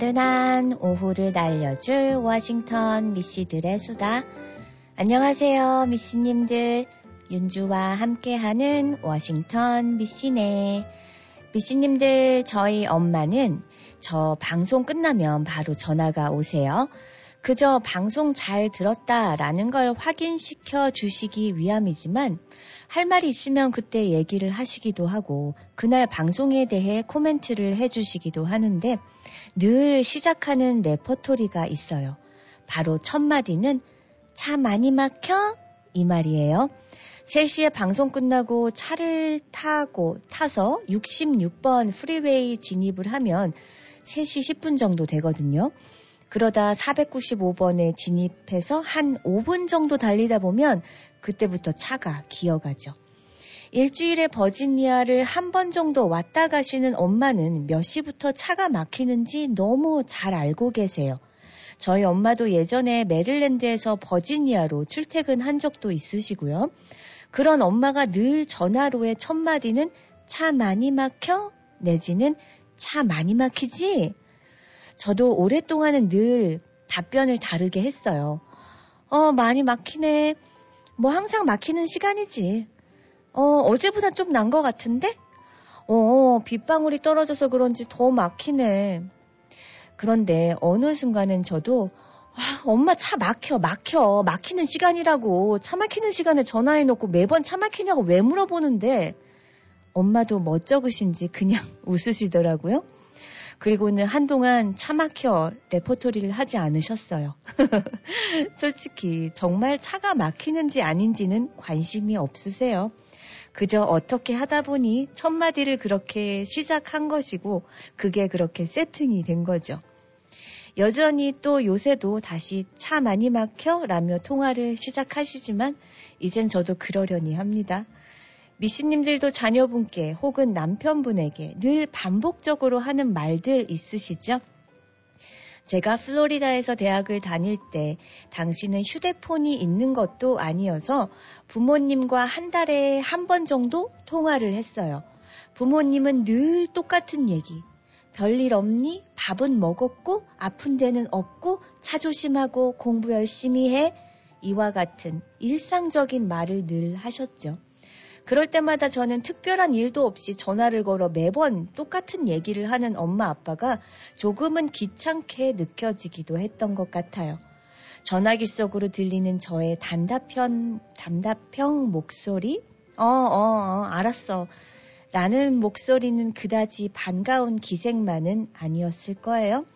나른한 오후를 날려줄 워싱턴 미씨들의 수다. 안녕하세요, 미씨님들. 윤주와 함께하는 워싱턴 미씨네. 미씨님들, 저희 엄마는 저 방송 끝나면 바로 전화가 오세요. 그저 방송 잘 들었다라는 걸 확인시켜 주시기 위함이지만 할 말이 있으면 그때 얘기를 하시기도 하고 그날 방송에 대해 코멘트를 해주시기도 하는데 늘 시작하는 레퍼토리가 있어요. 바로 첫 마디는 차 많이 막혀? 이 말이에요. 3시에 방송 끝나고 차를 타고 타서 66번 프리웨이 진입을 하면 3시 10분 정도 되거든요. 그러다 495번에 진입해서 한 5분 정도 달리다 보면 그때부터 차가 기어가죠. 일주일에 버지니아를 한 번 정도 왔다 가시는 엄마는 몇 시부터 차가 막히는지 너무 잘 알고 계세요. 저희 엄마도 예전에 메릴랜드에서 버지니아로 출퇴근한 적도 있으시고요. 그런 엄마가 늘 전화로의 첫 마디는 차 많이 막혀? 내지는 차 많이 막히지? 저도 오랫동안은 늘 답변을 다르게 했어요. 어, 많이 막히네. 뭐 항상 막히는 시간이지. 어, 어제보다 좀 난 것 같은데? 어, 빗방울이 떨어져서 그런지 더 막히네. 그런데 어느 순간은 저도 와, 엄마 차 막혀, 막혀. 막히는 시간이라고. 차 막히는 시간에 전화해놓고 매번 차 막히냐고 왜 물어보는데 엄마도 멋쩍으신지 그냥 웃으시더라고요. 그리고는 한동안 차 막혀 레퍼토리를 하지 않으셨어요. 솔직히 정말 차가 막히는지 아닌지는 관심이 없으세요. 그저 어떻게 하다 보니 첫 마디를 그렇게 시작한 것이고 그게 그렇게 세팅이 된 거죠. 여전히 또 요새도 다시 차 많이 막혀? 라며 통화를 시작하시지만 이젠 저도 그러려니 합니다. 미씨님들도 자녀분께 혹은 남편분에게 늘 반복적으로 하는 말들 있으시죠? 제가 플로리다에서 대학을 다닐 때 당신은 휴대폰이 있는 것도 아니어서 부모님과 한 달에 한 번 정도 통화를 했어요. 부모님은 늘 똑같은 얘기. 별일 없니? 밥은 먹었고, 아픈 데는 없고, 차 조심하고, 공부 열심히 해. 이와 같은 일상적인 말을 늘 하셨죠. 그럴 때마다 저는 특별한 일도 없이 전화를 걸어 매번 똑같은 얘기를 하는 엄마 아빠가 조금은 귀찮게 느껴지기도 했던 것 같아요. 전화기 속으로 들리는 저의 단답형, 단답형 목소리? 어, 어, 어, 알았어. 라는 목소리는 그다지 반가운 기색만은 아니었을 거예요.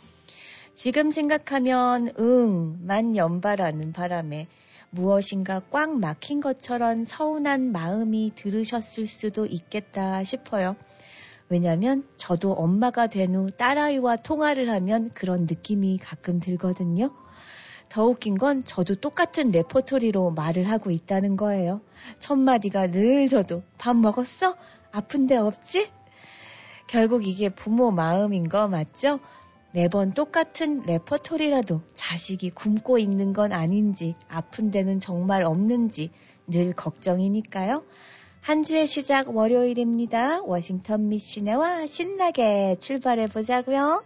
지금 생각하면 응 만 연발하는 바람에 무엇인가 꽉 막힌 것처럼 서운한 마음이 들으셨을 수도 있겠다 싶어요. 왜냐면 저도 엄마가 된 후 딸아이와 통화를 하면 그런 느낌이 가끔 들거든요. 더 웃긴 건 저도 똑같은 레퍼토리로 말을 하고 있다는 거예요. 첫 마디가 늘 저도 밥 먹었어? 아픈데 없지? 결국 이게 부모 마음인 거 맞죠? 매번 똑같은 레퍼토리라도 자식이 굶고 있는 건 아닌지 아픈 데는 정말 없는지 늘 걱정이니까요. 한 주의 시작 월요일입니다. 워싱턴 미시네와 신나게 출발해 보자고요.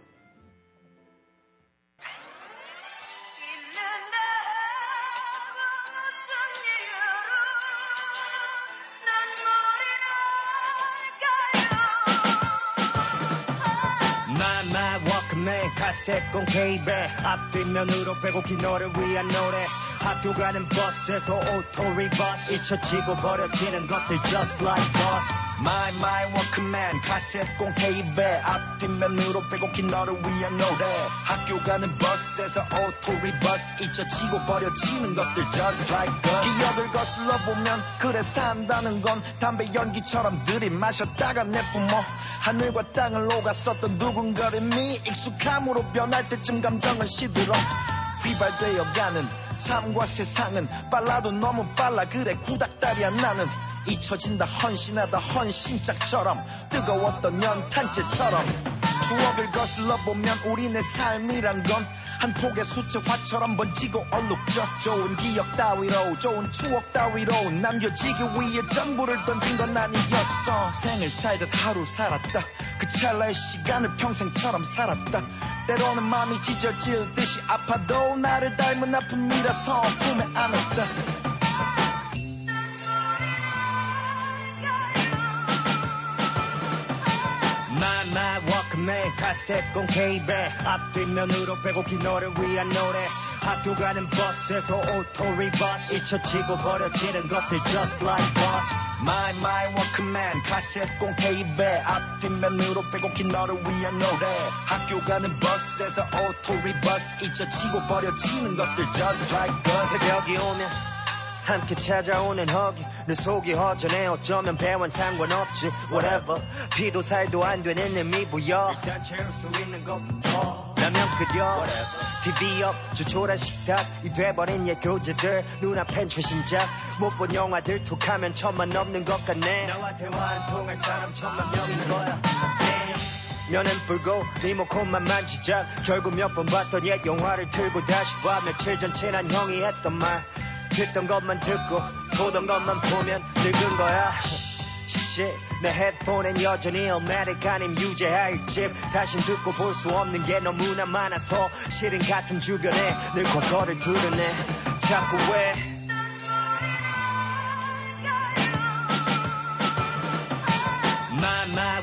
카세트 공테이프에 앞뒷면으로 빼곡히 너를 위한 노래. 학교 가는 버스에서 auto reverse. 잊혀지고 버려지는 것들 just like us. My my 워크맨 카세트 공테이프에 앞뒷면으로 빼곡히 너를 위한 노래. 학교 가는 버스에서 auto reverse. 잊혀지고 버려지는 것들 just like us. 기억을 거슬러 보면 그래 산다는 건 담배 연기처럼 들이마셨다가 내뿜어 하늘과 땅을 오갔었던 누군가를 미 익숙함으로 변할 때쯤 감정은 시들어 휘발되어가는 삶과 세상은 빨라도 너무 빨라 그래 구닥다리야 나는 잊혀진다 헌신하다 헌신짝처럼. 뜨거웠던 연탄재처럼. 추억을 거슬러 보면 우리네 삶이란 건 한 폭의 수채화처럼 번지고 얼룩져 좋은 기억 따위로 좋은 추억 따위로 남겨지기 위해 전부를 던진 건 아니었어. 생을 살듯 하루 살았다. 그 찰나의 시간을 평생처럼 살았다. 때로는 마음이 찢어질 듯이 아파도 나를 닮은 아픔이라서 품에 안았다 워크맨 카세트 공테이프에 앞뒷면으로 빼곡히 너를 위한 노래. 학교 가는 버스에서 auto reverse. 잊혀지고 버려지는 것들 just like us. My my 워크맨 카세트 공테이프에 앞뒷면으로 빼곡히 너를 위한 노래. 학교 가는 버스에서 auto reverse. 잊혀지고 버려지는 것들 just like us. 새벽이 오면 함께 찾아오는 허기 내 속이 허전해. 어쩌면 배완 상관없지. Whatever. 피도 살도 안 되는 의미 부여. 일단 채울 수 있는 것부터. 라면 끓여. TV 옆 조촐한 식탁 이 돼버린 옛 교재들. 눈앞엔 최신작. 못 본 영화들 툭하면 천만 넘는 것 같네. 나와 대화한 통할 사람 천만 명인 거야 면은 불고 리모컨만 만지작 결국 몇 번 봤던 옛 영화를 틀고 다시 봐 며칠 전 친한 형이 했던 말 듣던 것만 듣고 보던 것만 보면 늙은 거야. 내 헤드폰엔 여전히 아님 유재하일 집. 다신 듣고 볼 수 없는 게 너무나 많아서 실은 가슴 주변에 늘 과거를 드러내. 자꾸 왜? My my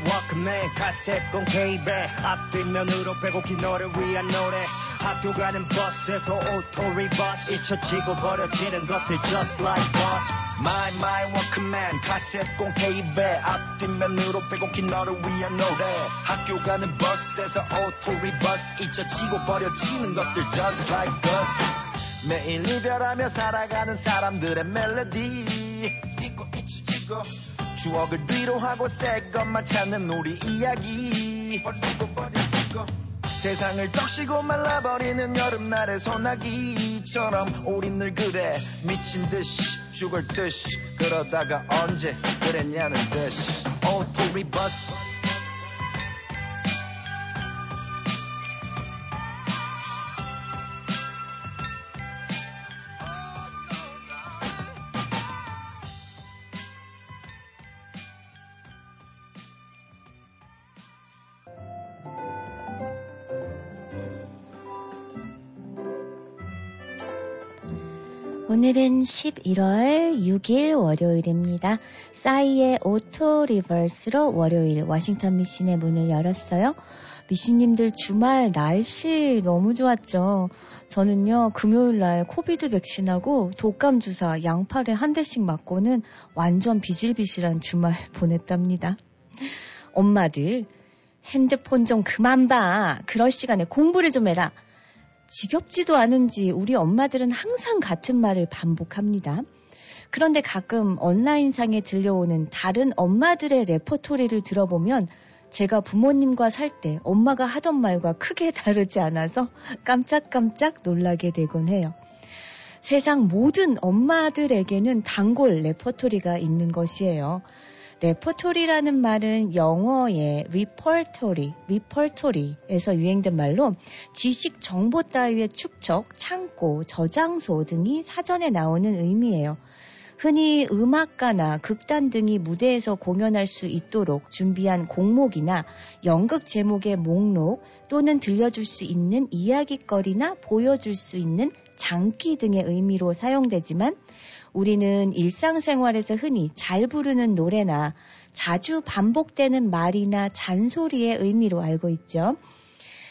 워크맨 카세트 공테이프에 앞뒷면으로 빼곡히 너를 위한 노래. 학교 가는 버스에서 auto reverse. 잊혀지고 버려지는 것들 just like us. My my 워크맨 카세트 공테이프에 앞뒷면으로 빼곡히 너를 위한 노래. 학교 가는 버스에서 auto reverse. 잊혀지고 버려지는 것들 just like us. 매일 이별하며 살아가는 사람들의 멜로디. 잊고 잊혀지고 추억을 뒤로 하고 새 것만 찾는 우리 이야기. 버리고 버려지고 세상을 적시고 말라버리는 여름날의 소나기처럼 우린 늘 그래 미친 듯이 죽을 듯이 그러다가 언제 그랬냐는 듯이. Auto reverse 오늘은 11월 6일 월요일입니다. 싸이의 Auto Reverse로 월요일 워싱턴 미신의 문을 열었어요. 미신님들 주말 날씨 너무 좋았죠. 저는요, 금요일 날 COVID 백신하고 독감 주사 양팔에 한 대씩 맞고는 완전 비실비실한 주말 보냈답니다. 엄마들, 핸드폰 좀 그만 봐. 그럴 시간에 공부를 좀 해라. 지겹지도 않은지 우리 엄마들은 항상 같은 말을 반복합니다. 그런데 가끔 온라인상에 들려오는 다른 엄마들의 레퍼토리를 들어보면 제가 부모님과 살 때 엄마가 하던 말과 크게 다르지 않아서 깜짝깜짝 놀라게 되곤 해요. 세상 모든 엄마들에게는 단골 레퍼토리가 있는 것이에요. 레퍼토리라는 말은 영어의 repertory, repertory에서 유래된 말로 지식 정보 따위의 축적, 창고, 저장소 등이 사전에 나오는 의미예요. 흔히 음악가나 극단 등이 무대에서 공연할 수 있도록 준비한 곡목이나 연극 제목의 목록 또는 들려줄 수 있는 이야기거리나 보여줄 수 있는 장기 등의 의미로 사용되지만 우리는 일상생활에서 흔히 잘 부르는 노래나 자주 반복되는 말이나 잔소리의 의미로 알고 있죠.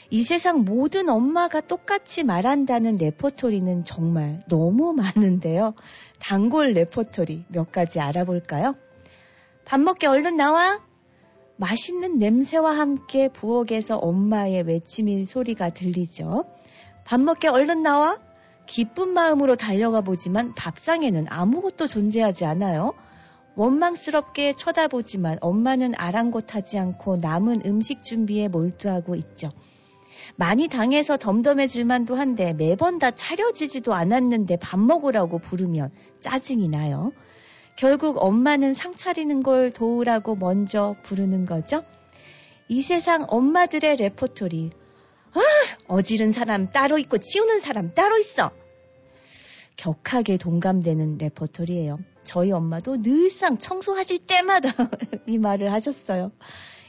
이 세상 모든 엄마가 똑같이 말한다는 레퍼토리는 정말 너무 많은데요. 단골 레퍼토리 몇 가지 알아볼까요? 밥 먹게 얼른 나와! 맛있는 냄새와 함께 부엌에서 엄마의 외치는 소리가 들리죠. 밥 먹게 얼른 나와! 기쁜 마음으로 달려가 보지만 밥상에는 아무것도 존재하지 않아요. 원망스럽게 쳐다보지만 엄마는 아랑곳하지 않고 남은 음식 준비에 몰두하고 있죠. 많이 당해서 덤덤해질 만도 한데 매번 다 차려지지도 않았는데 밥 먹으라고 부르면 짜증이 나요. 결국 엄마는 상 차리는 걸 도우라고 먼저 부르는 거죠. 이 세상 엄마들의 레포토리. 아, 어지른 사람 따로 있고 치우는 사람 따로 있어. 격하게 동감되는 레포토리예요. 저희 엄마도 늘상 청소하실 때마다 이 말을 하셨어요.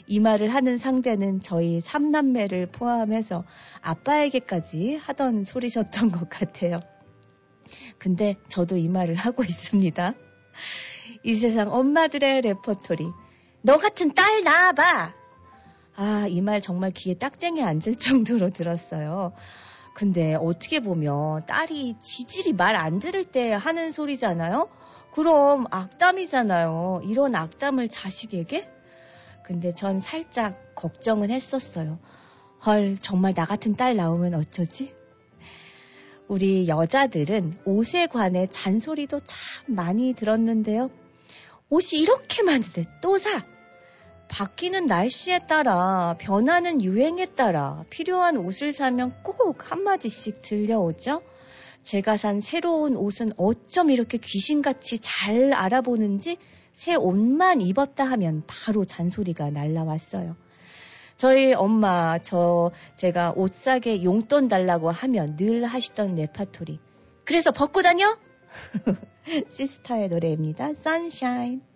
이 말을 하는 상대는 저희 삼남매를 포함해서 아빠에게까지 하던 소리셨던 것 같아요. 근데 저도 이 말을 하고 있습니다. 이 세상 엄마들의 레퍼토리. 너 같은 딸 낳아봐! 아, 이 말 정말 귀에 딱쟁이 앉을 정도로 들었어요. 근데 어떻게 보면 딸이 지질이 말 안 들을 때 하는 소리잖아요? 그럼 악담이잖아요. 이런 악담을 자식에게? 근데 전 살짝 걱정은 했었어요. 헐, 정말 나 같은 딸 나오면 어쩌지? 우리 여자들은 옷에 관해 잔소리도 참 많이 들었는데요. 옷이 이렇게 많은데 또 사! 바뀌는 날씨에 따라, 변하는 유행에 따라 필요한 옷을 사면 꼭 한마디씩 들려오죠? 제가 산 새로운 옷은 어쩜 이렇게 귀신같이 잘 알아보는지 새 옷만 입었다 하면 바로 잔소리가 날라왔어요. 저희 엄마, 저, 제가 옷 사게 용돈 달라고 하면 늘 하시던 레파토리. 그래서 벗고 다녀? 시스타의 노래입니다. Sunshine.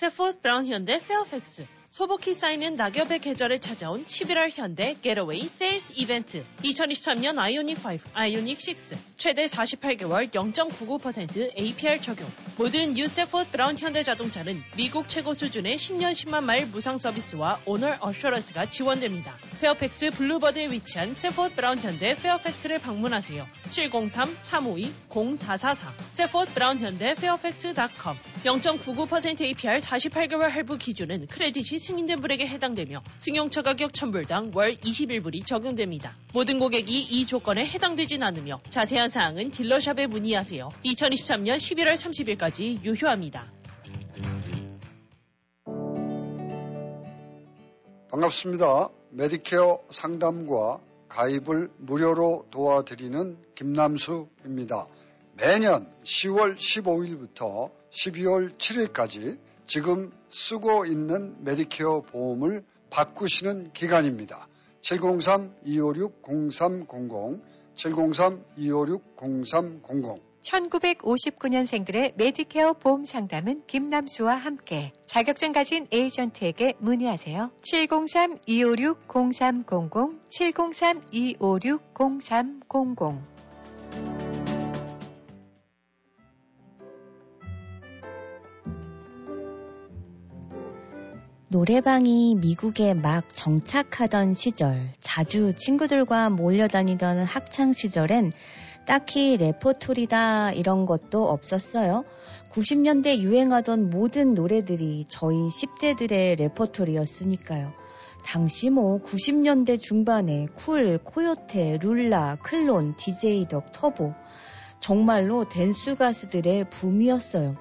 Safford Brown 현대 페어팩스. 소복히 쌓이는 낙엽의 계절에 찾아온 11월 현대 Getaway Sales Event 2023년 아이오닉 5, 아이오닉 6 최대 48개월 0.99% APR 적용 모든 new Safford Brown 현대 자동차는 미국 최고 수준의 10년 10만 마일 무상 서비스와 Owner Assurance가 지원됩니다. 페어팩스 Boulevard에 위치한 Safford Brown 현대 페어팩스를 방문하세요. 703-352-0444 Safford Brown 현대 페어팩스.com 0.99% APR 48개월 할부 기준은 credit이 승인된 분에게 해당되며 승용차 가격 1000불당 월 21불이 적용됩니다. 모든 고객이 이 조건에 해당되진 않으며 자세한 사항은 dealer shop에 문의하세요. 2023년 11월 30일까지 유효합니다. 반갑습니다. 메디케어 상담과 가입을 무료로 도와드리는 김남수입니다. 매년 10월 15일부터 12월 7일까지 지금 쓰고 있는 메디케어 보험을 바꾸시는 기간입니다. 703-256-0300, 703-256-0300. 1959년생들의 메디케어 보험 상담은 김남수와 함께 자격증 가진 에이전트에게 문의하세요. 703-256-0300, 703-256-0300. 노래방이 미국에 막 정착하던 시절, 자주 친구들과 몰려다니던 학창 시절엔 딱히 레퍼토리다 이런 것도 없었어요. 90년대 유행하던 모든 노래들이 저희 10대들의 레퍼토리였으니까요. 당시 뭐 90년대 중반에 쿨, 코요태, 룰라, 클론, DJ DOC, 터보 정말로 댄스 가수들의 붐이었어요.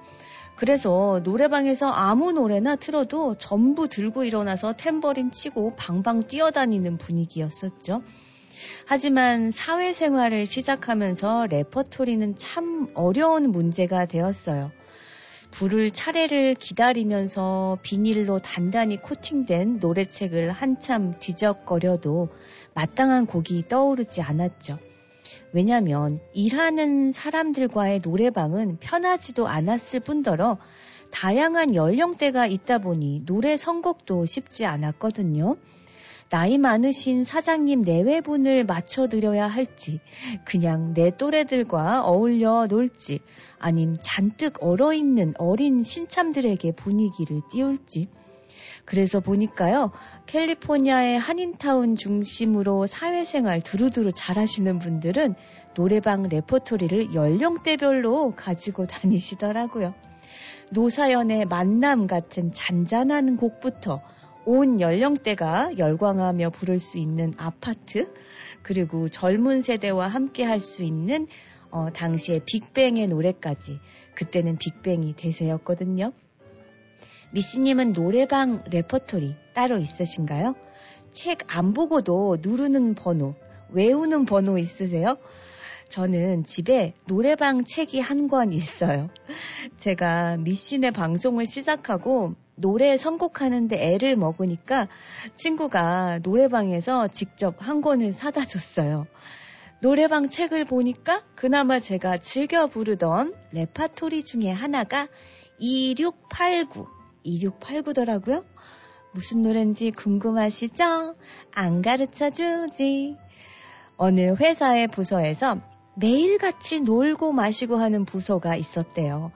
그래서 노래방에서 아무 노래나 틀어도 전부 들고 일어나서 탬버린 치고 방방 뛰어다니는 분위기였었죠. 하지만 사회생활을 시작하면서 레퍼토리는 참 어려운 문제가 되었어요. 부를 차례를 기다리면서 비닐로 단단히 코팅된 노래책을 한참 뒤적거려도 마땅한 곡이 떠오르지 않았죠. 왜냐하면 일하는 사람들과의 노래방은 편하지도 않았을 뿐더러 다양한 연령대가 있다 보니 노래 선곡도 쉽지 않았거든요. 나이 많으신 사장님 내외분을 맞춰드려야 할지, 그냥 내 또래들과 어울려 놀지, 아님 잔뜩 얼어있는 어린 신참들에게 분위기를 띄울지. 그래서 보니까요, 캘리포니아의 한인타운 중심으로 사회생활 두루두루 잘하시는 분들은 노래방 레퍼토리를 연령대별로 가지고 다니시더라고요. 노사연의 만남 같은 잔잔한 곡부터 온 연령대가 열광하며 부를 수 있는 아파트, 그리고 젊은 세대와 함께 할 수 있는 어, 당시의 빅뱅의 노래까지 그때는 빅뱅이 대세였거든요. 미씨님은 노래방 레퍼토리 따로 있으신가요? 책 안 보고도 누르는 번호, 외우는 번호 있으세요? 저는 집에 노래방 책이 한 권 있어요. 제가 미신의 방송을 시작하고 노래 선곡하는데 애를 먹으니까 친구가 노래방에서 직접 한 권을 사다 줬어요. 노래방 책을 보니까 그나마 제가 즐겨 부르던 레파토리 중에 하나가 2689, 2689더라고요? 무슨 노래인지 궁금하시죠? 안 가르쳐 주지. 어느 회사의 부서에서 매일같이 놀고 마시고 하는 부서가 있었대요.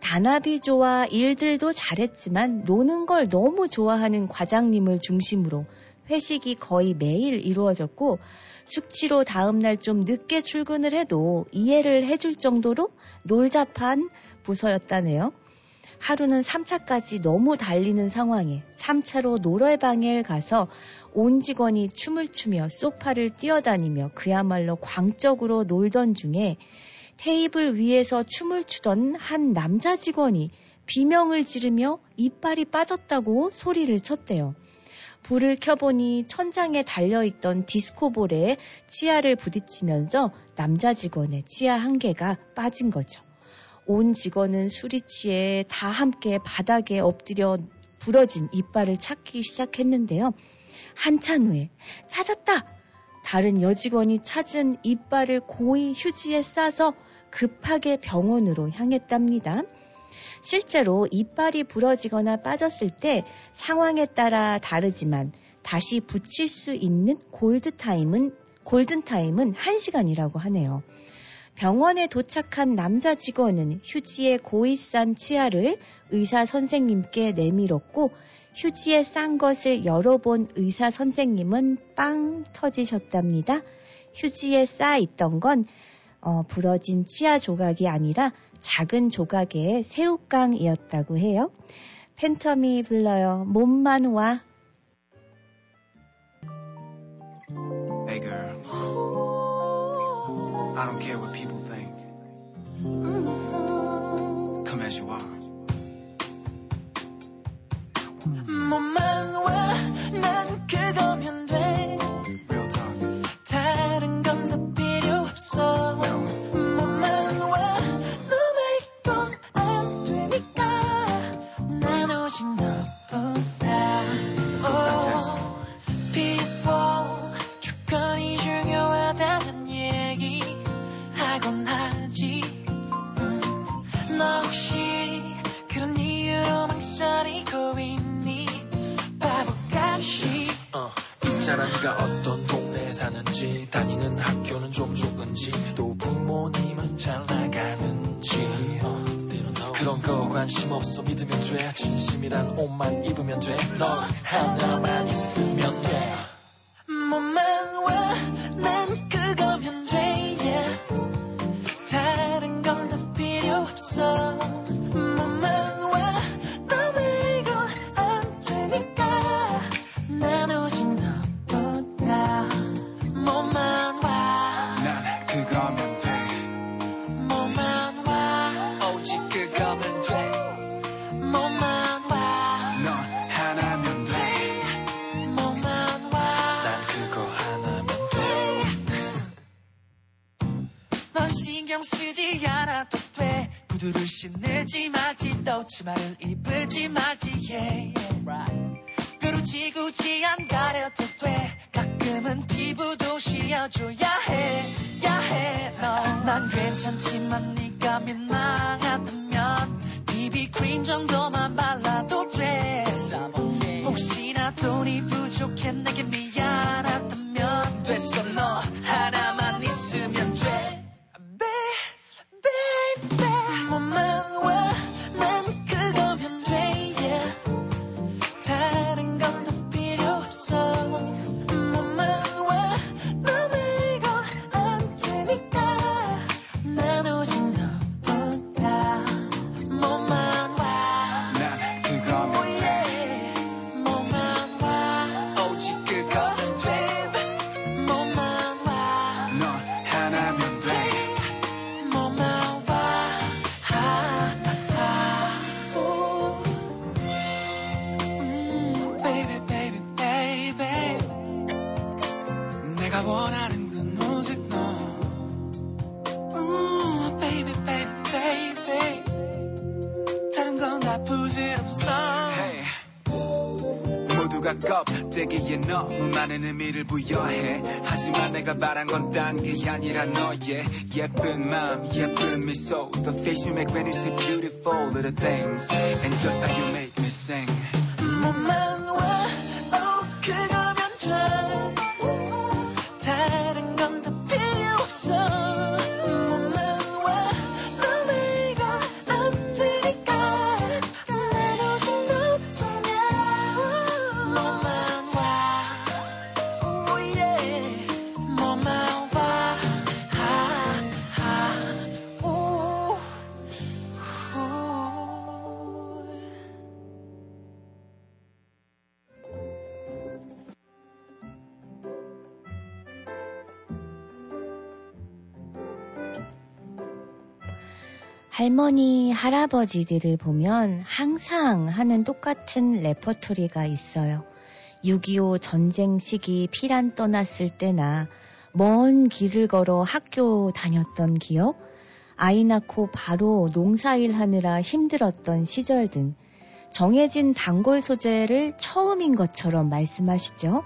단합이 좋아 일들도 잘했지만 노는 걸 너무 좋아하는 과장님을 중심으로 회식이 거의 매일 이루어졌고 숙취로 다음날 좀 늦게 출근을 해도 이해를 해줄 정도로 놀잡한 부서였다네요. 하루는 3차까지 너무 달리는 상황에 3차로 노래방에 가서 온 직원이 춤을 추며 소파를 뛰어다니며 그야말로 광적으로 놀던 중에 테이블 위에서 춤을 추던 한 남자 직원이 비명을 지르며 이빨이 빠졌다고 소리를 쳤대요. 불을 켜보니 천장에 달려있던 디스코볼에 치아를 부딪히면서 남자 직원의 치아 한 개가 빠진 거죠. 온 직원은 취해 다 함께 바닥에 엎드려 부러진 이빨을 찾기 시작했는데요. 한참 후에 찾았다! 다른 여직원이 찾은 이빨을 고이 휴지에 싸서 급하게 병원으로 향했답니다. 실제로 이빨이 부러지거나 빠졌을 때 상황에 따라 다르지만 다시 붙일 수 있는 골드타임은, 골든타임은 1시간이라고 하네요. 병원에 도착한 남자 직원은 휴지에 고이 싼 치아를 의사 선생님께 내밀었고 휴지에 싼 것을 열어본 의사 선생님은 빵 터지셨답니다. 휴지에 쌓아 있던 건 어, 부러진 치아 조각이 아니라 작은 조각의 새우깡이었다고 해요. 팬텀이 불러요. 몸만 와. 몸만 신경 쓰지 않아도 돼. 구두를 신을지 말지 또 치마를 입을지 말지 yeah, yeah. 뾰루지구지 안 가려도 돼. 가끔은 피부도 씌워줘야 해 야해 너난 괜찮지만 네가 민망하다면 비비크림 정도만 발라도 돼. 혹시나 돈이 부족해 내게 미 딴 게 아니라 너의 예쁜 마음 예쁜 미소 The face you make when you say beautiful little things And just how you make me sing 할머니, 할아버지들을 보면 항상 하는 똑같은 레퍼토리가 있어요. 6.25 전쟁 시기 피란 떠났을 때나 먼 길을 걸어 학교 다녔던 기억, 아이 낳고 바로 농사일 하느라 힘들었던 시절 등 정해진 단골 소재를 처음인 것처럼 말씀하시죠.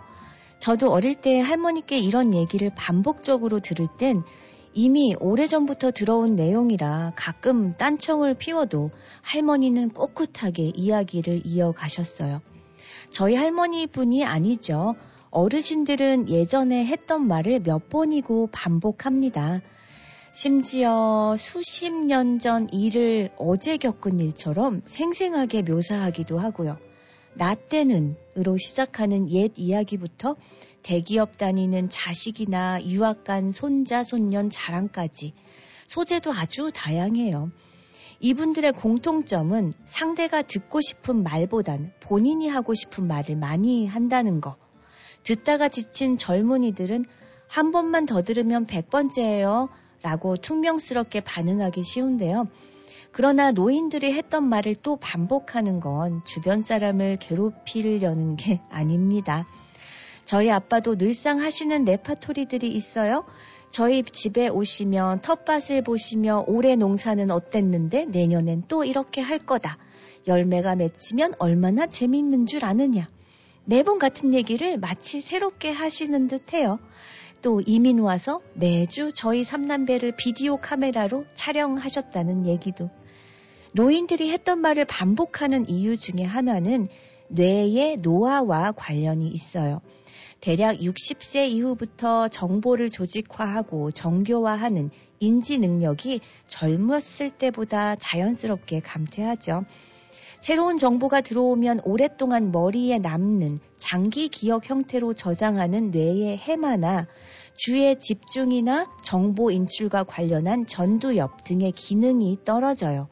저도 어릴 때 할머니께 이런 얘기를 반복적으로 들을 땐 이미 오래전부터 들어온 내용이라 가끔 딴청을 피워도 할머니는 꿋꿋하게 이야기를 이어가셨어요. 저희 할머니 분이 아니죠. 어르신들은 예전에 했던 말을 몇 번이고 반복합니다. 심지어 수십 년 전 일을 어제 겪은 일처럼 생생하게 묘사하기도 하고요. 나 때는 으로 시작하는 옛 이야기부터 대기업 다니는 자식이나 유학 간 손자, 손녀 자랑까지 소재도 아주 다양해요. 이분들의 공통점은 상대가 듣고 싶은 말보단 본인이 하고 싶은 말을 많이 한다는 거. 듣다가 지친 젊은이들은 한 번만 더 들으면 백 번째예요. 라고 퉁명스럽게 반응하기 쉬운데요. 그러나 노인들이 했던 말을 또 반복하는 건 주변 사람을 괴롭히려는 게 아닙니다. 저희 아빠도 늘상 하시는 레파토리들이 있어요. 저희 집에 오시면 텃밭을 보시며 올해 농사는 어땠는데 내년엔 또 이렇게 할 거다. 열매가 맺히면 얼마나 재밌는 줄 아느냐. 매번 같은 얘기를 마치 새롭게 하시는 듯 해요. 또 이민 와서 매주 저희 삼남배를 비디오 카메라로 촬영하셨다는 얘기도. 노인들이 했던 말을 반복하는 이유 중에 하나는 뇌의 노화와 관련이 있어요. 대략 60세 이후부터 정보를 조직화하고 정교화하는 인지 능력이 젊었을 때보다 자연스럽게 감퇴하죠. 새로운 정보가 들어오면 오랫동안 머리에 남는 장기 기억 형태로 저장하는 뇌의 해마나 주의 집중이나 정보 인출과 관련한 전두엽 등의 기능이 떨어져요.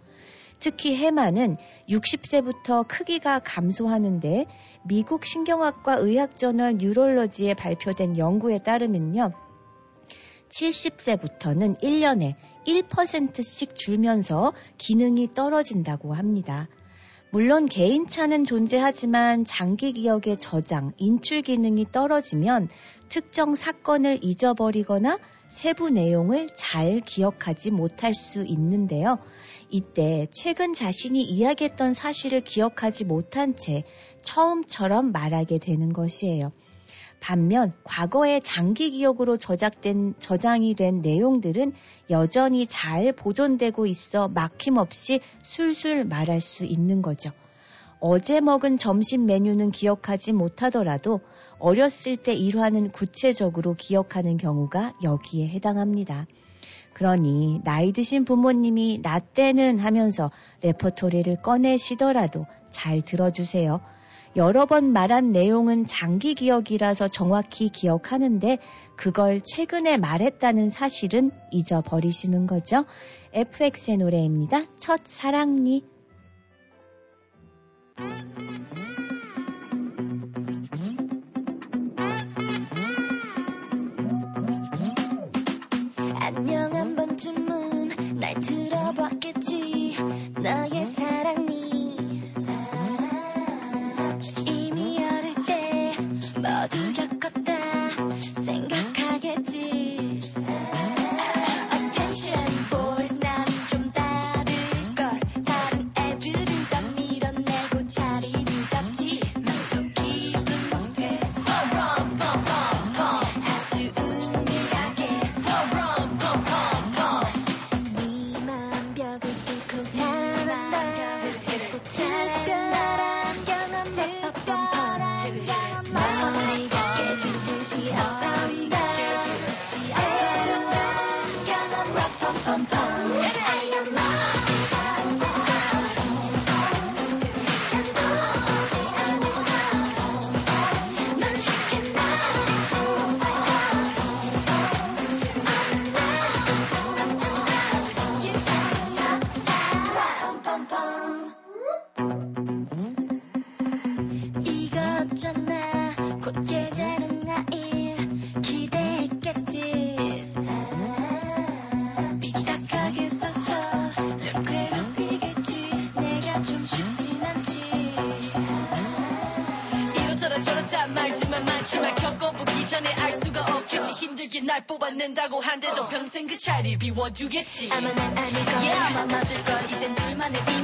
특히 해마는 60세부터 크기가 감소하는데 미국 신경학과 의학저널 뉴럴러지에 발표된 연구에 따르면요. 70세부터는 1년에 1%씩 줄면서 기능이 떨어진다고 합니다. 물론 개인차는 존재하지만 장기 기억의 저장, 인출 기능이 떨어지면 특정 사건을 잊어버리거나 세부 내용을 잘 기억하지 못할 수 있는데요. 이때 최근 자신이 이야기했던 사실을 기억하지 못한 채 처음처럼 말하게 되는 것이에요. 반면 과거의 장기 기억으로 저작된 저장이 된 내용들은 여전히 잘 보존되고 있어 막힘없이 술술 말할 수 있는 거죠. 어제 먹은 점심 메뉴는 기억하지 못하더라도 어렸을 때 일화는 구체적으로 기억하는 경우가 여기에 해당합니다. 그러니 나이 드신 부모님이 나 때는 하면서 레퍼토리를 꺼내시더라도 잘 들어주세요. 여러 번 말한 내용은 장기 기억이라서 정확히 기억하는데 그걸 최근에 말했다는 사실은 잊어버리시는 거죠. FX의 노래입니다. 첫 사랑니. 평생 그 자리 비워두겠지. 아마 난 아닐 거야 Yeah. 아마 맞을 걸. 이젠 둘만의 비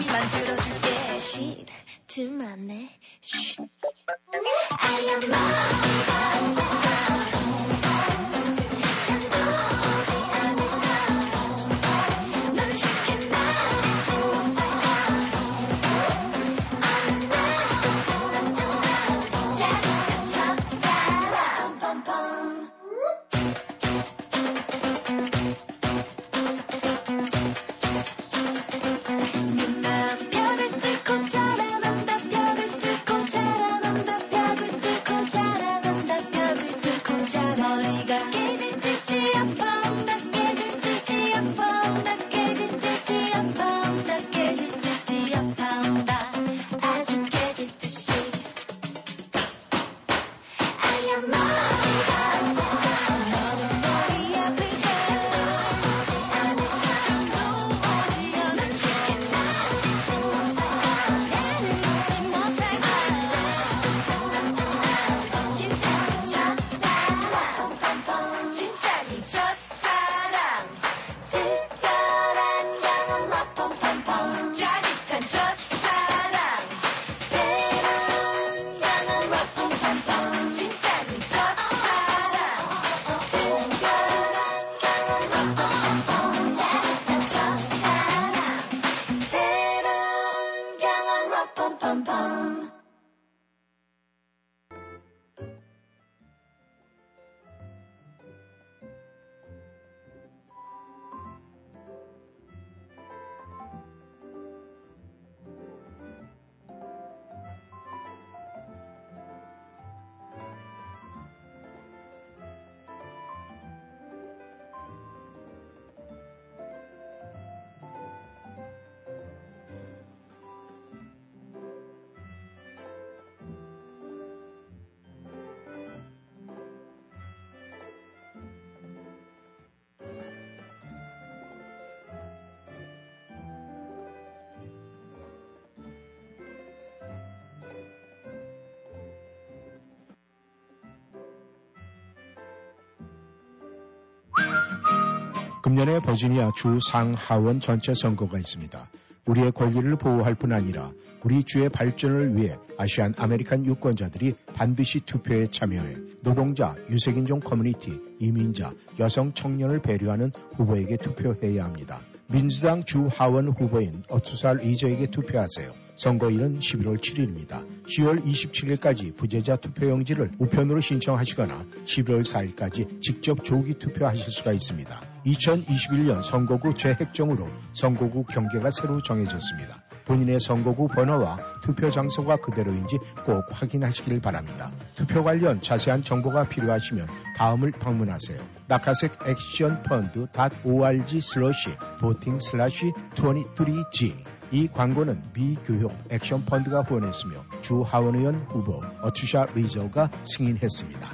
금년에 버지니아 주 상하원 전체 선거가 있습니다. 우리의 권리를 보호할 뿐 아니라 우리 주의 발전을 위해 Asian American 유권자들이 반드시 투표에 참여해 노동자, 유색인종 커뮤니티, 이민자, 여성 청년을 배려하는 후보에게 투표해야 합니다. 민주당 주 하원 후보인 어투사 리저에게 투표하세요. 선거일은 11월 7일입니다. 10월 27일까지 부재자 투표용지를 우편으로 신청하시거나 11월 4일까지 직접 조기 투표하실 수가 있습니다. 2021년 선거구 재획정으로 선거구 경계가 새로 정해졌습니다. 본인의 선거구 번호와 투표 장소가 그대로인지 꼭 확인하시길 바랍니다. 투표 관련 자세한 정보가 필요하시면 다음을 방문하세요. 낙하색 액션 펀드 .org 슬러시 voting 슬러시 23G 이 광고는 미교육 액션 펀드가 후원했으며 주 하원 의원 후보 어투샤 리저가 승인했습니다.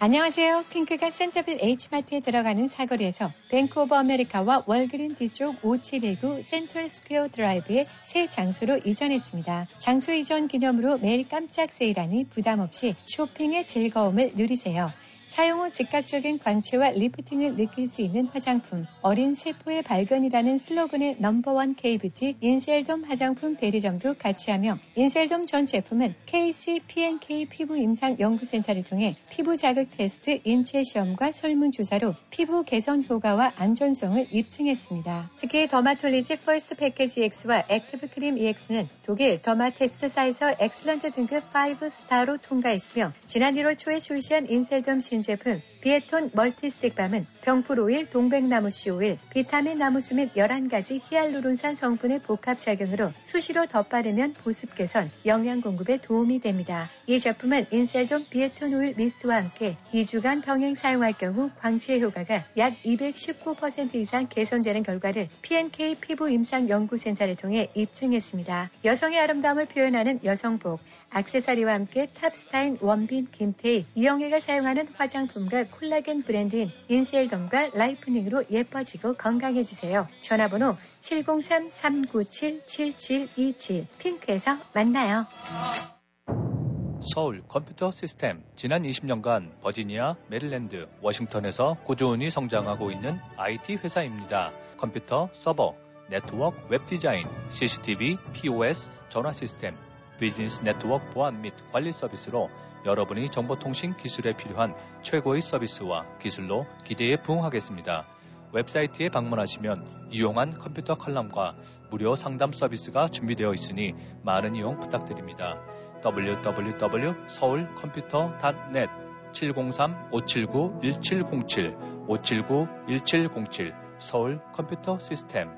안녕하세요. 핑크가 센터빌 H마트에 들어가는 사거리에서 Bank of America와 월그린 뒤쪽 5719 Centre Square Drive의 새 장소로 이전했습니다. 장소 이전 기념으로 매일 깜짝 세일하니 부담 없이 쇼핑의 즐거움을 누리세요. 사용 후 즉각적인 광채와 lifting을 느낄 수 있는 화장품, 어린 세포의 발견이라는 슬로건의 number one K-beauty 인셀덤 화장품 대리점도 같이 하며 인셀덤 전 제품은 KC P&K 피부 임상 연구센터를 통해 피부 자극 테스트 인체 시험과 설문조사로 피부 개선 효과와 안전성을 입증했습니다. 특히 Dermatology First Package EX와 Active Cream EX는 독일 Dermatest사에서 excellent 등급 5 star로 통과했으며 지난 1월 초에 출시한 인셀덤 신 제품 비에톤 multi stick balm은 병풀 오일, 동백나무 씨 오일, 비타민 나무수 및 11가지 히알루론산 성분의 복합 작용으로 수시로 덧바르면 보습 개선, 영양 공급에 도움이 됩니다. 이 제품은 인셀덤 비에톤 oil mist와 함께 2주간 병행 사용할 경우 광채 효과가 약 219% 이상 개선되는 결과를 P&K 피부 임상 연구센터를 통해 입증했습니다. 여성의 아름다움을 표현하는 여성복, 액세서리와 함께 top star인 원빈 김태희, 이영애가 사용하는 화장품과 콜라겐 브랜드인 인셀덤과 라이프닝으로 예뻐지고 건강해지세요. 전화번호 703-397-7727 핑크에서 만나요. 서울 컴퓨터 시스템 지난 20년간 버지니아, 메릴랜드, 워싱턴에서 꾸준히 성장하고 있는 IT 회사입니다. 컴퓨터, 서버, 네트워크, 웹 디자인, CCTV, POS, 전화 시스템, 비즈니스 네트워크 보안 및 관리 서비스로 여러분이 정보통신 기술에 필요한 최고의 서비스와 기술로 기대에 부응하겠습니다. 웹사이트에 방문하시면 유용한 컴퓨터 칼럼과 무료 상담 서비스가 준비되어 있으니 많은 이용 부탁드립니다. www.서울컴퓨터.net 703-579-1707 579-1707 서울 컴퓨터 시스템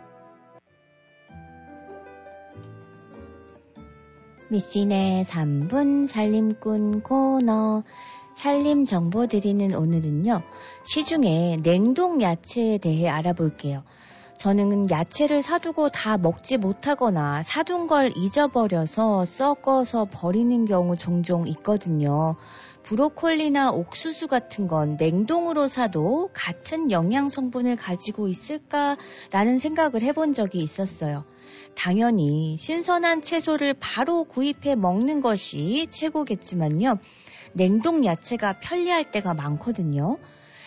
미신의 3분 살림꾼 코너 살림 정보 드리는 오늘은요. 시중에 냉동 야채에 대해 알아볼게요. 저는 야채를 사두고 다 먹지 못하거나 사둔 걸 잊어버려서 썩어서 버리는 경우 종종 있거든요. 브로콜리나 옥수수 같은 건 냉동으로 사도 같은 영양 성분을 가지고 있을까라는 생각을 해본 적이 있었어요. 당연히 신선한 채소를 바로 구입해 먹는 것이 최고겠지만요. 냉동 야채가 편리할 때가 많거든요.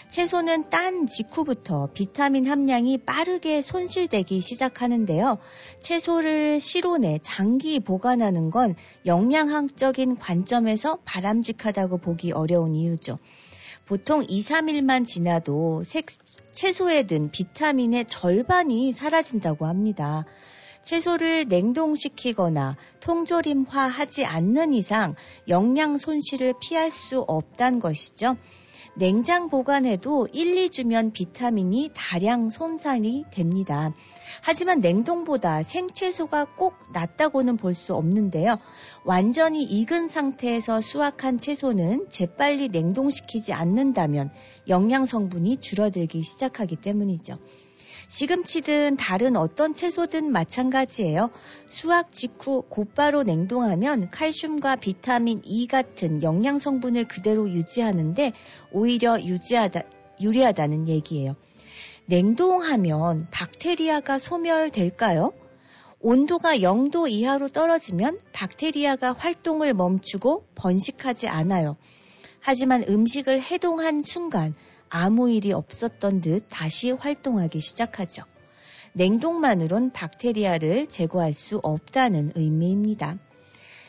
채소는 딴 직후부터 비타민 함량이 빠르게 손실되기 시작하는데요. 채소를 실온에 장기 보관하는 건 영양학적인 관점에서 바람직하다고 보기 어려운 이유죠. 보통 2, 3일만 지나도 색, 채소에 든 비타민의 절반이 사라진다고 합니다. 채소를 냉동시키거나 통조림화 하지 않는 이상 영양 손실을 피할 수 없다는 것이죠. 냉장 보관해도 1, 2주면 비타민이 다량 손상이 됩니다. 하지만 냉동보다 생채소가 꼭 낫다고는 볼 수 없는데요. 완전히 익은 상태에서 수확한 채소는 재빨리 냉동시키지 않는다면 영양 성분이 줄어들기 시작하기 때문이죠. 시금치든 다른 어떤 채소든 마찬가지예요. 수확 직후 곧바로 냉동하면 칼슘과 비타민 E 같은 영양 성분을 그대로 유지하는데 오히려 유지하다, 유리하다는 얘기예요. 냉동하면 박테리아가 소멸될까요? 온도가 0도 이하로 떨어지면 박테리아가 활동을 멈추고 번식하지 않아요. 하지만 음식을 해동한 순간 아무 일이 없었던 듯 다시 활동하기 시작하죠. 냉동만으론 박테리아를 제거할 수 없다는 의미입니다.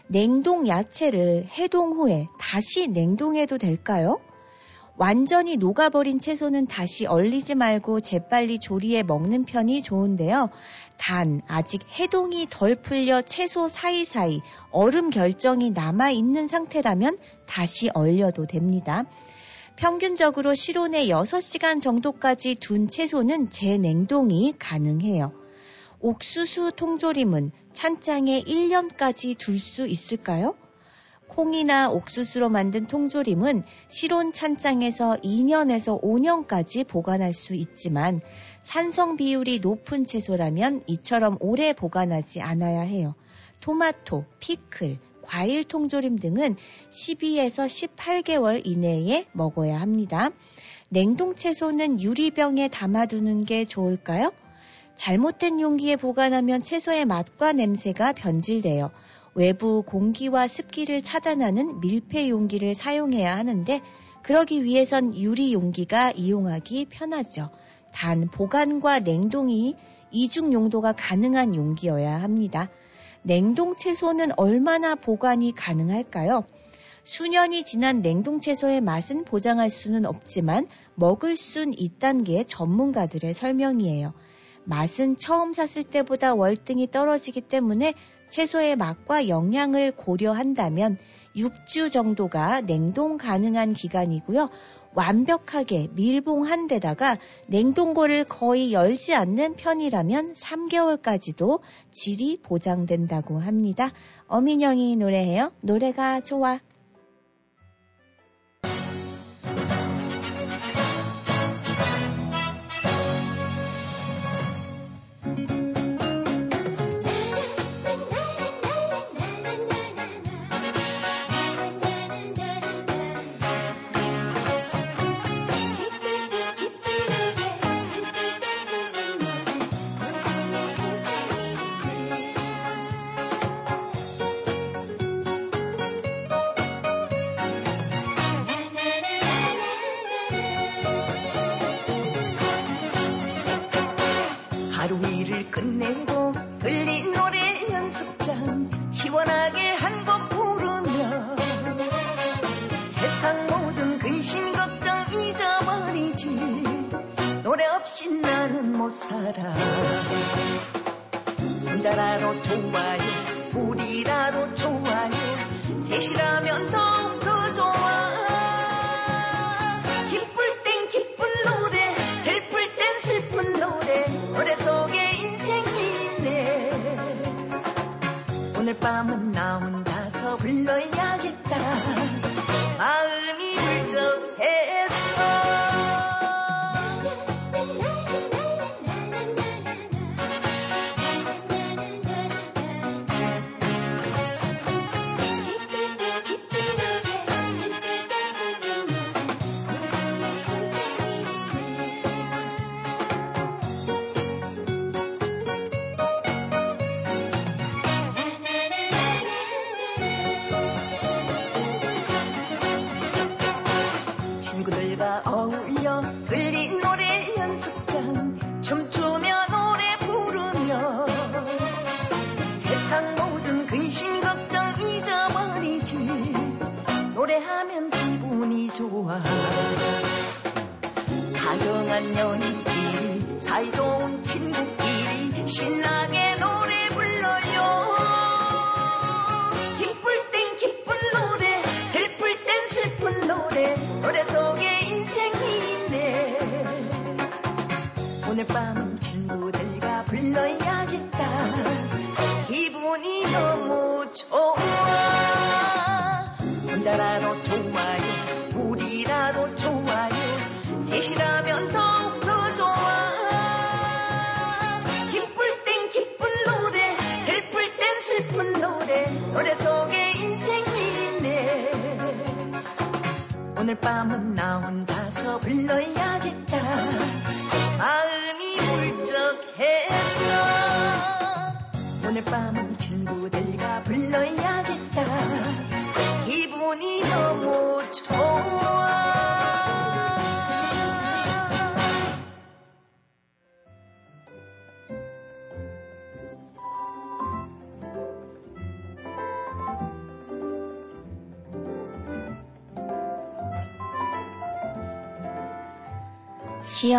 냉동 야채를 해동 후에 다시 냉동해도 될까요? 완전히 녹아버린 채소는 다시 얼리지 말고 재빨리 조리해 먹는 편이 좋은데요. 단, 아직 해동이 덜 풀려 채소 사이사이 얼음 결정이 남아있는 상태라면 다시 얼려도 됩니다. 평균적으로 실온에 6시간 정도까지 둔 채소는 재냉동이 가능해요. 옥수수 통조림은 찬장에 1년까지 둘 수 있을까요? 콩이나 옥수수로 만든 통조림은 실온 찬장에서 2년에서 5년까지 보관할 수 있지만 산성 비율이 높은 채소라면 이처럼 오래 보관하지 않아야 해요. 토마토, 피클, 과일 통조림 등은 12에서 18개월 이내에 먹어야 합니다. 냉동 채소는 유리병에 담아두는 게 좋을까요? 잘못된 용기에 보관하면 채소의 맛과 냄새가 변질돼요. 외부 공기와 습기를 차단하는 밀폐 용기를 사용해야 하는데 그러기 위해선 유리 용기가 이용하기 편하죠. 단 보관과 냉동이 이중 용도가 가능한 용기여야 합니다. 냉동 채소는 얼마나 보관이 가능할까요? 수년이 지난 냉동 채소의 맛은 보장할 수는 없지만 먹을 순 있단 게 전문가들의 설명이에요. 맛은 처음 샀을 때보다 월등히 떨어지기 때문에 채소의 맛과 영양을 고려한다면 6주 정도가 냉동 가능한 기간이고요. 완벽하게 밀봉한 데다가 냉동고를 거의 열지 않는 편이라면 3개월까지도 질이 보장된다고 합니다. 어민영이 노래해요. 노래가 좋아.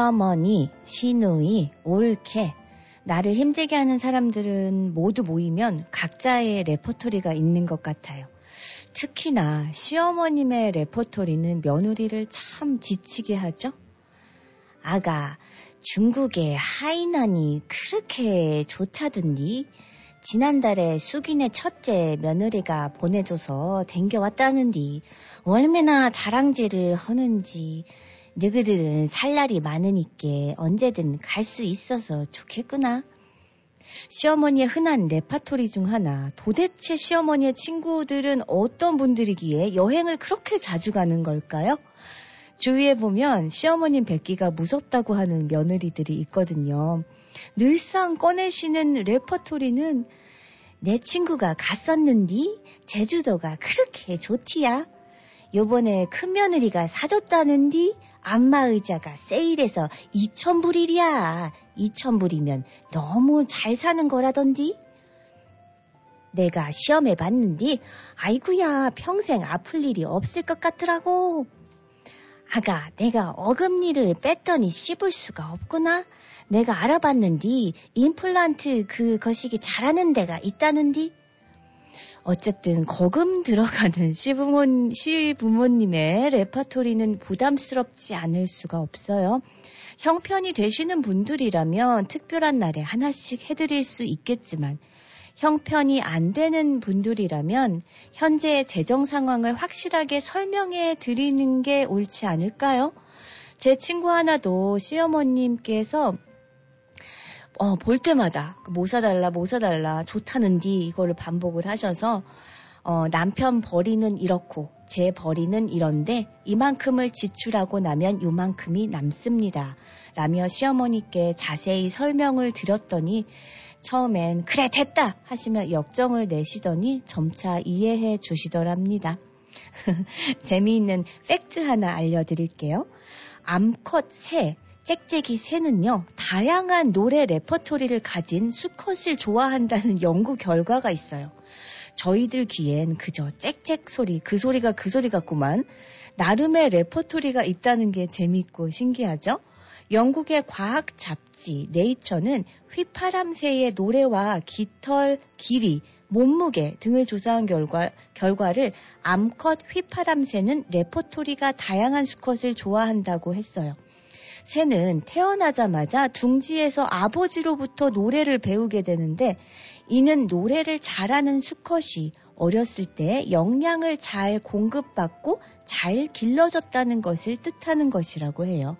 시어머니, 시누이, 올케. 나를 힘들게 하는 사람들은 모두 모이면 각자의 레퍼토리가 있는 것 같아요. 특히나 시어머님의 레퍼토리는 며느리를 참 지치게 하죠. 아가, 중국의 하이난이 그렇게 좋다던디. 지난달에 숙인의 첫째 며느리가 보내줘서 댕겨왔다는디. 얼마나 자랑질을 하는지. 너희들은 살 날이 많으니까 언제든 갈 수 있어서 좋겠구나. 시어머니의 흔한 레파토리 중 하나. 도대체 시어머니의 친구들은 어떤 분들이기에 여행을 그렇게 자주 가는 걸까요? 주위에 보면 시어머님 뵙기가 무섭다고 하는 며느리들이 있거든요. 늘상 꺼내시는 레퍼토리는 내 친구가 갔었는디 제주도가 그렇게 좋디야. 요번에 큰 며느리가 사줬다는디 안마의자가 세일해서 2천불이랴. 2천불이면 너무 잘 사는 거라던디. 내가 시험해 봤는디 아이구야 평생 아플 일이 없을 것 같더라고. 아가 내가 어금니를 뺐더니 씹을 수가 없구나. 내가 알아봤는디 임플란트 그 거시기 잘하는 데가 있다는디. 어쨌든 거금 들어가는 시부모, 시부모님의 레파토리는 부담스럽지 않을 수가 없어요. 형편이 되시는 분들이라면 특별한 날에 하나씩 해드릴 수 있겠지만 형편이 안 되는 분들이라면 현재의 재정 상황을 확실하게 설명해 드리는 게 옳지 않을까요? 제 친구 하나도 시어머님께서 어, 볼 때마다 뭐 사달라, 뭐 사달라, 좋다는디 이거를 반복을 하셔서 어, 남편 벌이는 이렇고 제 벌이는 이런데 이만큼을 지출하고 나면 요만큼이 남습니다. 라며 시어머니께 자세히 설명을 드렸더니 처음엔 그래 됐다 하시며 역정을 내시더니 점차 이해해 주시더랍니다. 재미있는 팩트 하나 알려드릴게요. 암컷 새 짹짹이 새는요, 다양한 노래 레퍼토리를 가진 수컷을 좋아한다는 연구 결과가 있어요. 저희들 귀엔 그저 짹짹 소리, 그 소리가 그 소리 같구만. 나름의 레퍼토리가 있다는 게 재밌고 신기하죠? 영국의 과학 잡지 네이처는 휘파람새의 노래와 깃털 길이, 몸무게 등을 조사한 결과, 결과를 암컷 휘파람새는 레퍼토리가 다양한 수컷을 좋아한다고 했어요. 새는 태어나자마자 둥지에서 아버지로부터 노래를 배우게 되는데 이는 노래를 잘하는 수컷이 어렸을 때 영양을 잘 공급받고 잘 길러졌다는 것을 뜻하는 것이라고 해요.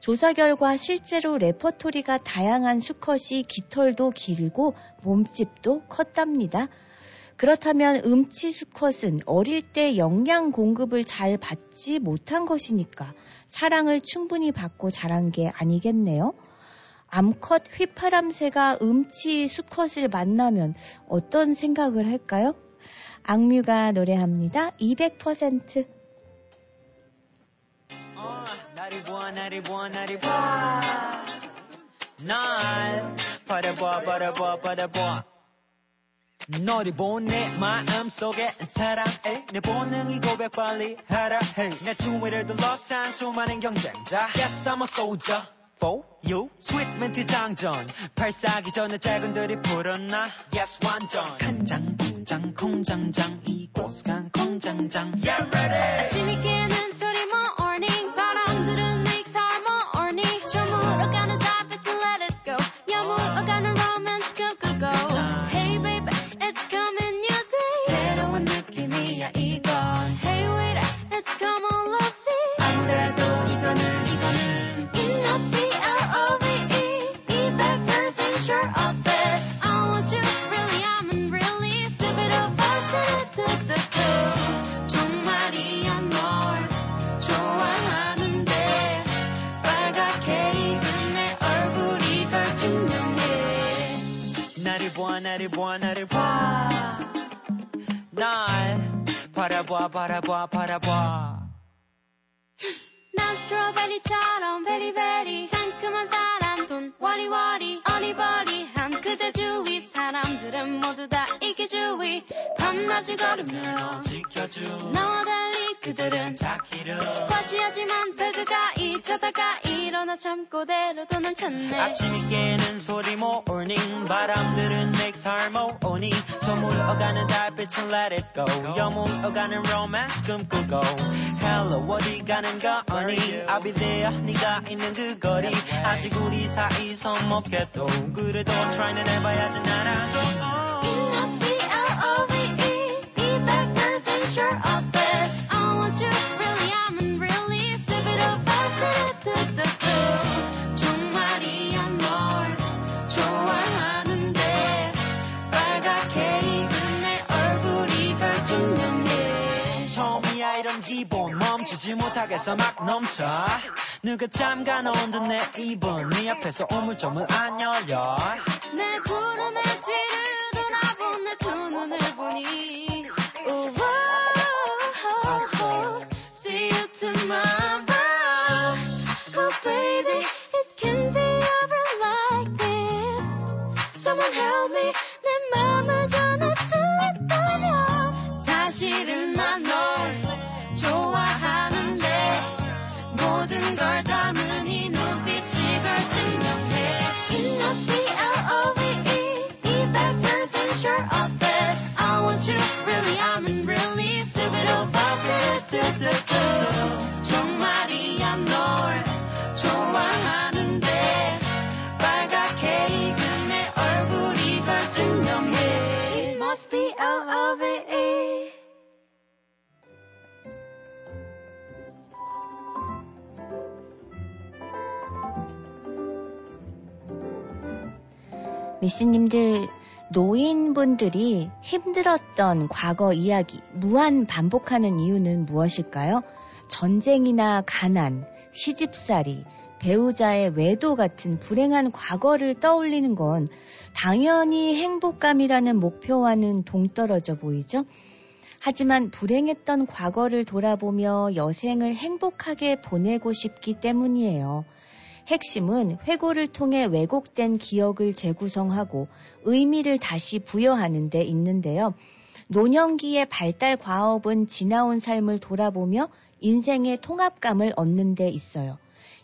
조사 결과 실제로 레퍼토리가 다양한 수컷이 깃털도 길고 몸집도 컸답니다. 그렇다면 음치 수컷은 어릴 때 영양 공급을 잘 받지 못한 것이니까 사랑을 충분히 받고 자란 게 아니겠네요. 암컷 휘파람새가 음치 수컷을 만나면 어떤 생각을 할까요? 악뮤가 노래합니다. 200%. 나를 보아 나를 보아 나를 보아 날 바라보아 바라보아 바라보아 너를 본내 마음속에 사랑해. 내 본능이 고백 빨리 하라 해내 주위를 둘러싼 수많은 경쟁자. Yes I'm a soldier for you. 스윗 멘트 장전. 발사기 전에 작은들이 불었나. Yes 완전. 간장 공장 공장장. 이곳 간 공장장. Yeah ready. 아침이 깨는 바라보아 바라보아 바라보아 난 스트로베리처럼 베리베리 상큼한 사람 돈 워리워리 어리버리한 그대 주위 사람들은 모두 다 이게 주위 밤낮을 걸으며 지켜줘. 나와 달리 그들은 자기를 과시하지만 배드가 잊혀다가 일어나 참고대로 돈을 찾네. 아침이 깨는 소리 morning 바람들은 mix harmony 저물 어가는 달빛은 let it go 여물어가는 romance 꿈꾸고 hello 어디 가는 거니 I'll be there 네가 있는 그 거리 아직 우리 사이 손목해도 그래도 try는 해봐야지 나랑 It must be L-O-V-E 200% sure of 멈추지 못하겠어. 막 넘쳐. 누가 잠가 놓은 듯 내 입은 네 앞에서 우물점은 안 열려. 내 구름의 뒤를 돌아본 내 두 눈을 보니 스님들, 노인분들이 힘들었던 과거 이야기 무한 반복하는 이유는 무엇일까요? 전쟁이나 가난, 시집살이, 배우자의 외도 같은 불행한 과거를 떠올리는 건 당연히 행복감이라는 목표와는 동떨어져 보이죠? 하지만 불행했던 과거를 돌아보며 여생을 행복하게 보내고 싶기 때문이에요. 핵심은 회고를 통해 왜곡된 기억을 재구성하고 의미를 다시 부여하는 데 있는데요. 노년기의 발달 과업은 지나온 삶을 돌아보며 인생의 통합감을 얻는 데 있어요.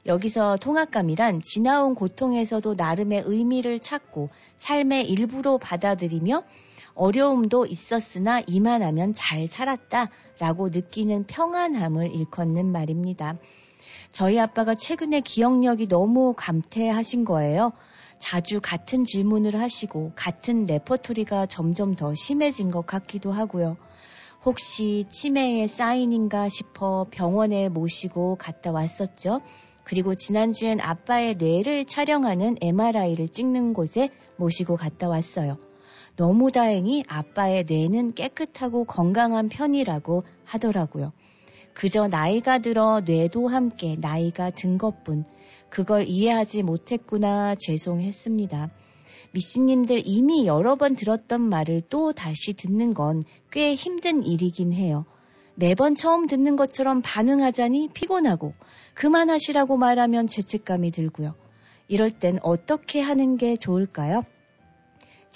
여기서 통합감이란 지나온 고통에서도 나름의 의미를 찾고 삶의 일부로 받아들이며 어려움도 있었으나 이만하면 잘 살았다 라고 느끼는 평안함을 일컫는 말입니다. 저희 아빠가 최근에 기억력이 너무 감퇴하신 거예요. 자주 같은 질문을 하시고 같은 레퍼토리가 점점 더 심해진 것 같기도 하고요. 혹시 치매의 사인인가 싶어 병원에 모시고 갔다 왔었죠. 그리고 지난주엔 아빠의 뇌를 촬영하는 MRI를 찍는 곳에 모시고 갔다 왔어요. 너무 다행히 아빠의 뇌는 깨끗하고 건강한 편이라고 하더라고요. 그저 나이가 들어 뇌도 함께 나이가 든 것뿐 그걸 이해하지 못했구나 죄송했습니다. 미씨님들 이미 여러 번 들었던 말을 또 다시 듣는 건 꽤 힘든 일이긴 해요. 매번 처음 듣는 것처럼 반응하자니 피곤하고 그만하시라고 말하면 죄책감이 들고요. 이럴 땐 어떻게 하는 게 좋을까요?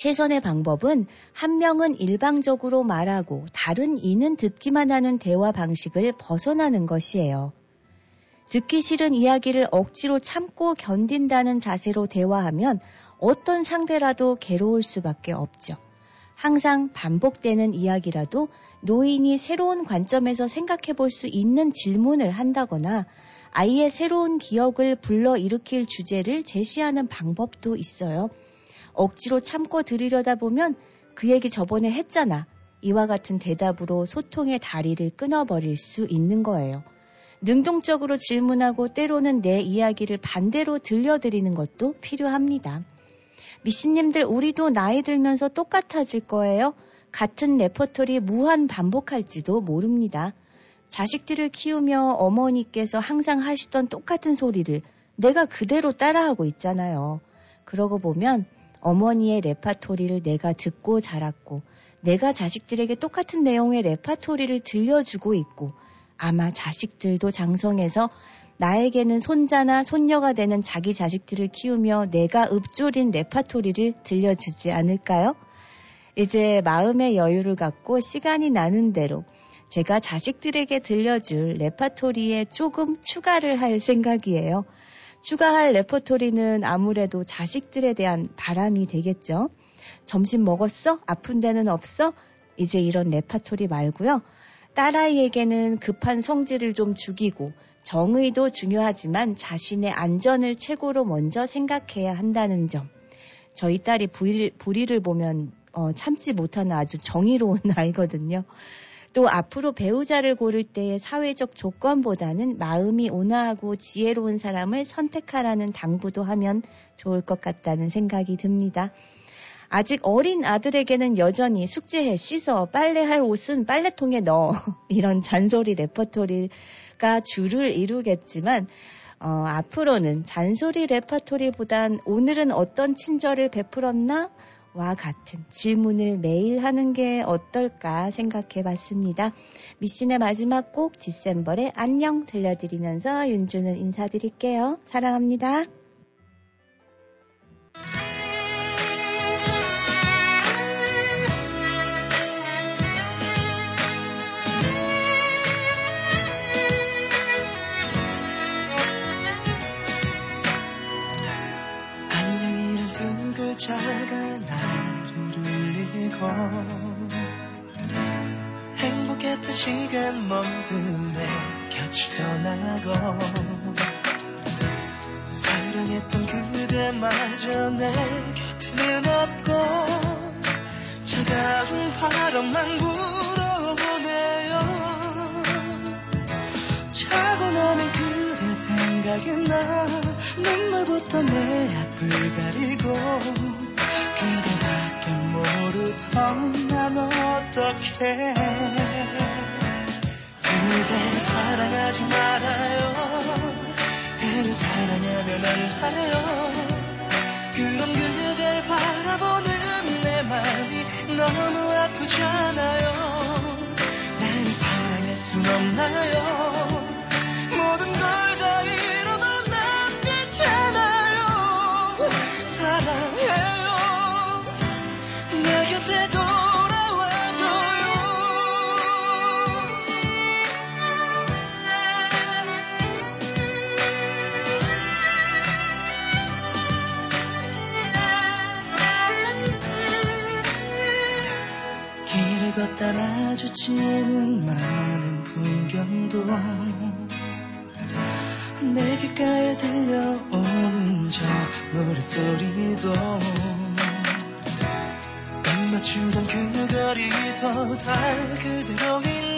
최선의 방법은 한 명은 일방적으로 말하고 다른 이는 듣기만 하는 대화 방식을 벗어나는 것이에요. 듣기 싫은 이야기를 억지로 참고 견딘다는 자세로 대화하면 어떤 상대라도 괴로울 수밖에 없죠. 항상 반복되는 이야기라도 노인이 새로운 관점에서 생각해 볼 수 있는 질문을 한다거나 아이의 새로운 기억을 불러일으킬 주제를 제시하는 방법도 있어요. 억지로 참고 들으려다 보면 그 얘기 저번에 했잖아. 이와 같은 대답으로 소통의 다리를 끊어버릴 수 있는 거예요. 능동적으로 질문하고 때로는 내 이야기를 반대로 들려드리는 것도 필요합니다. 미씨님들 우리도 나이 들면서 똑같아질 거예요. 같은 레퍼토리 무한 반복할지도 모릅니다. 자식들을 키우며 어머니께서 항상 하시던 똑같은 소리를 내가 그대로 따라하고 있잖아요. 그러고 보면 어머니의 레파토리를 내가 듣고 자랐고 내가 자식들에게 똑같은 내용의 레파토리를 들려주고 있고 아마 자식들도 장성해서 나에게는 손자나 손녀가 되는 자기 자식들을 키우며 내가 읊조린 레파토리를 들려주지 않을까요? 이제 마음의 여유를 갖고 시간이 나는 대로 제가 자식들에게 들려줄 레파토리에 조금 추가를 할 생각이에요. 추가할 레퍼토리는 아무래도 자식들에 대한 바람이 되겠죠. 점심 먹었어? 아픈 데는 없어? 이제 이런 레파토리 말고요. 딸아이에게는 급한 성질을 좀 죽이고 정의도 중요하지만 자신의 안전을 최고로 먼저 생각해야 한다는 점. 저희 딸이 불의, 불의를 보면 어, 참지 못하는 아주 정의로운 아이거든요. 또 앞으로 배우자를 고를 때의 사회적 조건보다는 마음이 온화하고 지혜로운 사람을 선택하라는 당부도 하면 좋을 것 같다는 생각이 듭니다. 아직 어린 아들에게는 여전히 숙제해 씻어 빨래할 옷은 빨래통에 넣어 이런 잔소리 레퍼토리가 주를 이루겠지만 어, 앞으로는 잔소리 레퍼토리보단 오늘은 어떤 친절을 베풀었나 와 같은 질문을 매일 하는 게 어떨까 생각해 봤습니다. 미씨의 마지막 곡 디셈버의 안녕 들려드리면서 윤주는 인사드릴게요. 사랑합니다. 안녕 행복했던 시간 모두 내 곁을 떠나고 사랑했던 그대마저 내 곁에는 없고 차가운 바람만 불어오네요. 자고 나면 그대 생각이 나. 눈물부터 내 앞을 가리고 모르던 난 어떡해 그대 사랑하지 말아요. 그를 사랑하면 안 돼요. 그럼 그댈 바라보는 내 마음이 너무 아프잖아요. 나를 사랑할 순 없나요? 난 마주치는 많은 풍경도 내 귓가에 들려오는 저 노랫소리도 안 맞추던 그 거리도 다 그대로인데